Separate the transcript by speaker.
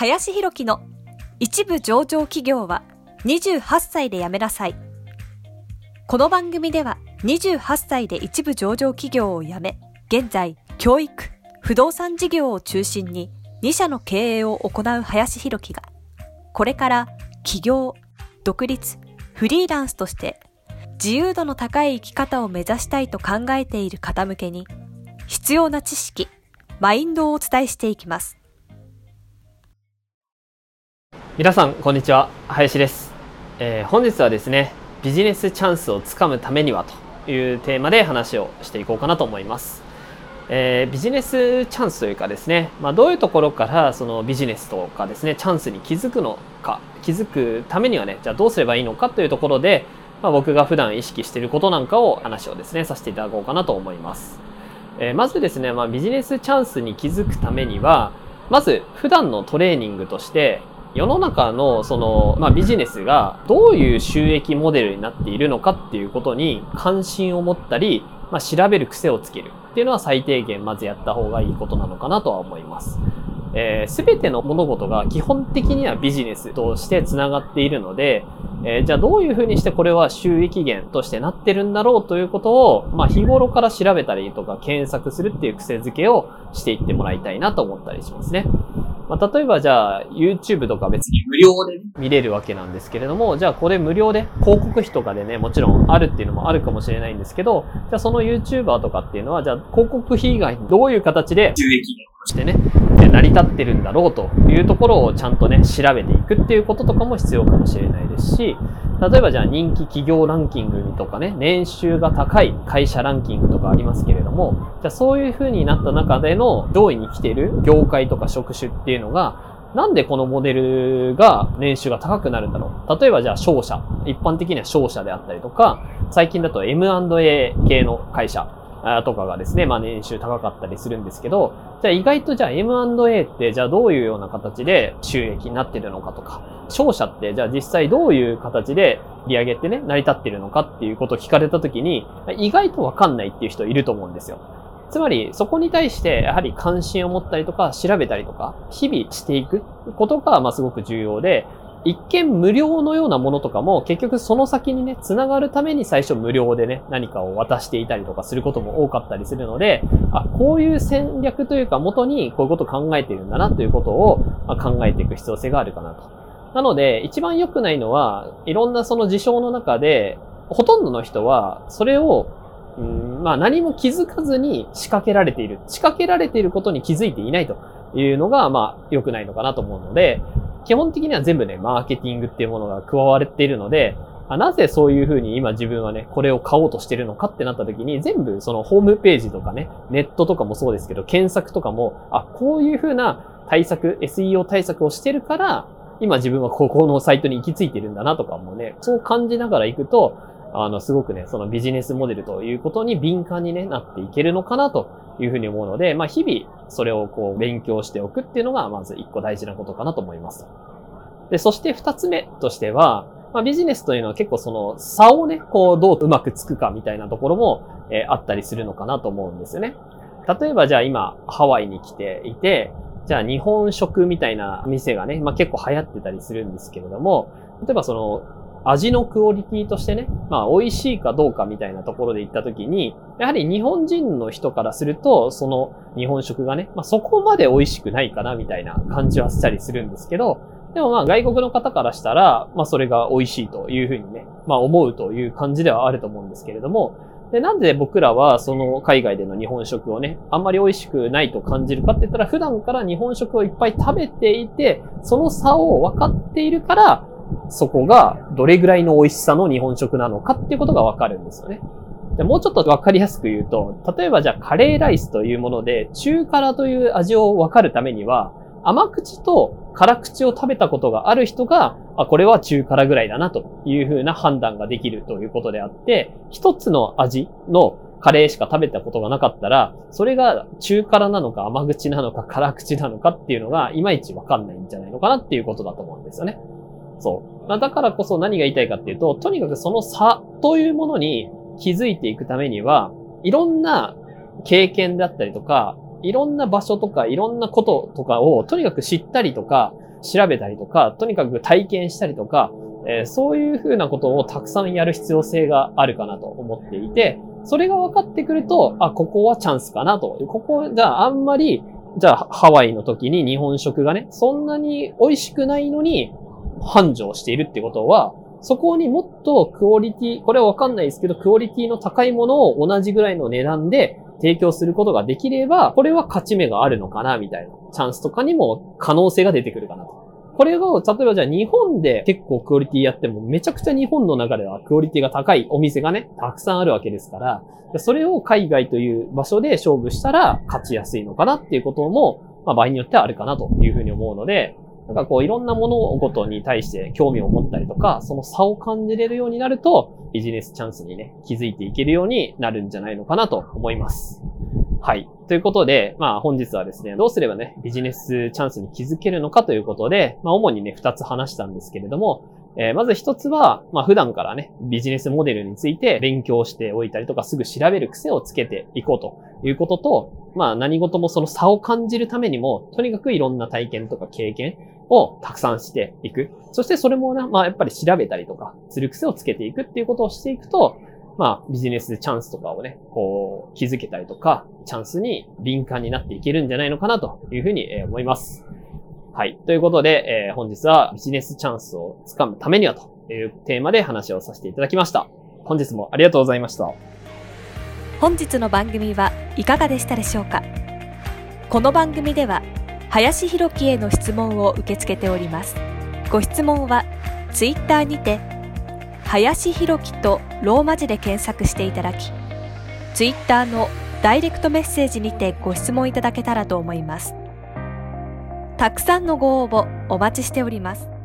Speaker 1: 林博樹の一部上場企業は28歳で辞めなさい。この番組では28歳で一部上場企業を辞め、現在教育、不動産事業を中心に2社の経営を行う林博樹が、これから起業、独立、フリーランスとして自由度の高い生き方を目指したいと考えている方向けに必要な知識、マインドをお伝えしていきます。
Speaker 2: 皆さんこんにちは。林です、えー、本日はですねビジネスチャンスをつかむためにはというテーマで話をしていこうかなと思います、えー、ビジネスチャンスというかですね、まあ、どういうところからそのビジネスとかですねチャンスに気づくのか気づくためにはねじゃあどうすればいいのかというところで、まあ、僕が普段意識していることなんかを話をですねさせていただこうかなと思います、え、まずですね、まあ、ビジネスチャンスに気づくためにはまず普段のトレーニングとして世の中のその、まあ、ビジネスがどういう収益モデルになっているのかっていうことに関心を持ったり、まあ、調べる癖をつけるっていうのは最低限まずやった方がいいことなのかなとは思います。えー、全ての物事が基本的にはビジネスとして繋がっているので、えー、じゃあどういうふうにしてこれは収益源としてなってるんだろうということを、まあ日頃から調べたりとか検索するっていう癖づけをしていってもらいたいなと思ったりしますね。まあ、例えばじゃあ YouTube とか別に無料で見れるわけなんですけれども、じゃあこれ無料で広告費とかでね、もちろんあるっていうのもあるかもしれないんですけど、じゃあその YouTuber とかっていうのは、じゃあ広告費以外にどういう形で収益してね、成り立ってるんだろうというところをちゃんとね、調べていくっていうこととかも必要かもしれないですし、例えばじゃあ人気企業ランキングとかね、年収が高い会社ランキングとかありますけれども、じゃあそういう風になった中での上位に来てる業界とか職種っていうのが、なんでこのモデルが年収が高くなるんだろう？例えばじゃあ商社。一般的には商社であったりとか、最近だと M&A 系の会社とかがですね、まあ年収高かったりするんですけど、じゃあ意外とじゃあ M&A ってじゃあどういうような形で収益になってるのかとか、商社ってじゃあ実際どういう形で利上げってね、成り立ってるのかっていうことを聞かれたときに、意外とわかんないっていう人いると思うんですよ。つまり、そこに対してやはり関心を持ったりとか、調べたりとか、日々していくことが、まあすごく重要で、一見無料のようなものとかも結局その先にね、繋がるために最初無料でね、何かを渡していたりとかすることも多かったりするので、あ、こういう戦略というか元にこういうことを考えているんだなということを、ま考えていく必要性があるかなと。なので、一番良くないのは、いろんなその事象の中で、ほとんどの人は、それを、うん、まあ何も気づかずに仕掛けられている。仕掛けられていることに気づいていないというのが、まあ良くないのかなと思うので、基本的には全部ね、マーケティングっていうものが加われているので、あなぜそういうふうに今自分はね、これを買おうとしてるのかってなった時に、全部そのホームページとかね、ネットとかもそうですけど、検索とかも、あ、こういうふうな対策、SEO 対策をしてるから、今自分はここのサイトに行き着いてるんだなとかもね、そう感じながら行くと、あの、すごくね、そのビジネスモデルということに敏感に、ね、なっていけるのかなというふうに思うので、まあ、日々それをこう勉強しておくっていうのが、まず一個大事なことかなと思います。で、そして二つ目としては、まあ、ビジネスというのは結構その差をね、こうどううまくつくかみたいなところも、えー、あったりするのかなと思うんですよね。例えばじゃあ今ハワイに来ていて、じゃあ日本食みたいな店がね、まあ結構流行ってたりするんですけれども、例えばその味のクオリティとしてね、まあ美味しいかどうかみたいなところで言ったときに、やはり日本人の人からすると、その日本食がね、まあそこまで美味しくないかなみたいな感じはしたりするんですけど、でもまあ外国の方からしたら、まあそれが美味しいというふうにね、まあ思うという感じではあると思うんですけれども、で、なんで僕らはその海外での日本食をね、あんまり美味しくないと感じるかって言ったら、普段から日本食をいっぱい食べていて、その差を分かっているから、そこがどれぐらいの美味しさの日本食なのかっていうことが分かるんですよね。でもうちょっと分かりやすく言うと、例えばじゃあカレーライスというもので、中辛という味を分かるためには、甘口と辛口を食べたことがある人が、あ、これは中辛ぐらいだなというふうな判断ができるということであって、一つの味のカレーしか食べたことがなかったら、それが中辛なのか甘口なのか辛口なのかっていうのがいまいちわかんないんじゃないのかなっていうことだと思うんですよね。そう。まあだからこそ何が言いたいかっていうと、とにかくその差というものに気づいていくためには、いろんな経験だったりとか、いろんな場所とかいろんなこととかをとにかく知ったりとか、調べたりとか、とにかく体験したりとか、えー、そういうふうなことをたくさんやる必要性があるかなと思っていて、それが分かってくると、あ、ここはチャンスかなと。ここ、じゃああんまり、じゃあハワイの時に日本食がね、そんなに美味しくないのに繁盛しているってことは、そこにもっとクオリティ、これはわかんないですけど、クオリティの高いものを同じぐらいの値段で提供することができれば、これは勝ち目があるのかな、みたいなチャンスとかにも可能性が出てくるかなと。これを、例えばじゃあ日本で結構クオリティやっても、めちゃくちゃ日本の中ではクオリティが高いお店がね、たくさんあるわけですから、それを海外という場所で勝負したら勝ちやすいのかなっていうことも、まあ場合によってはあるかなというふうに思うので、なんかこういろんな物事に対して興味を持ったりとか、その差を感じれるようになると、ビジネスチャンスにね、気づいていけるようになるんじゃないのかなと思います。はい。ということで、まあ本日はですね、どうすればね、ビジネスチャンスに気づけるのかということで、まあ主にね、二つ話したんですけれども、えー、まず一つは、まあ普段からね、ビジネスモデルについて勉強しておいたりとか、すぐ調べる癖をつけていこうということと、まあ何事もその差を感じるためにも、とにかくいろんな体験とか経験、をたくさんしていく。そしてそれもね、まあやっぱり調べたりとか、する癖をつけていくっていうことをしていくと、まあビジネスでチャンスとかをね、こう気づけたりとか、チャンスに敏感になっていけるんじゃないのかなというふうに思います。はい。ということで、えー、本日はビジネスチャンスをつかむためにはというテーマで話をさせていただきました。本日もありがとうございました。
Speaker 1: 本日の番組はいかがでしたでしょうか？この番組では林弘樹への質問を受け付けております。ご質問は、ツイッターにて、林弘樹とローマ字で検索していただき、ツイッターのダイレクトメッセージにてご質問いただけたらと思います。たくさんのご応募お待ちしております。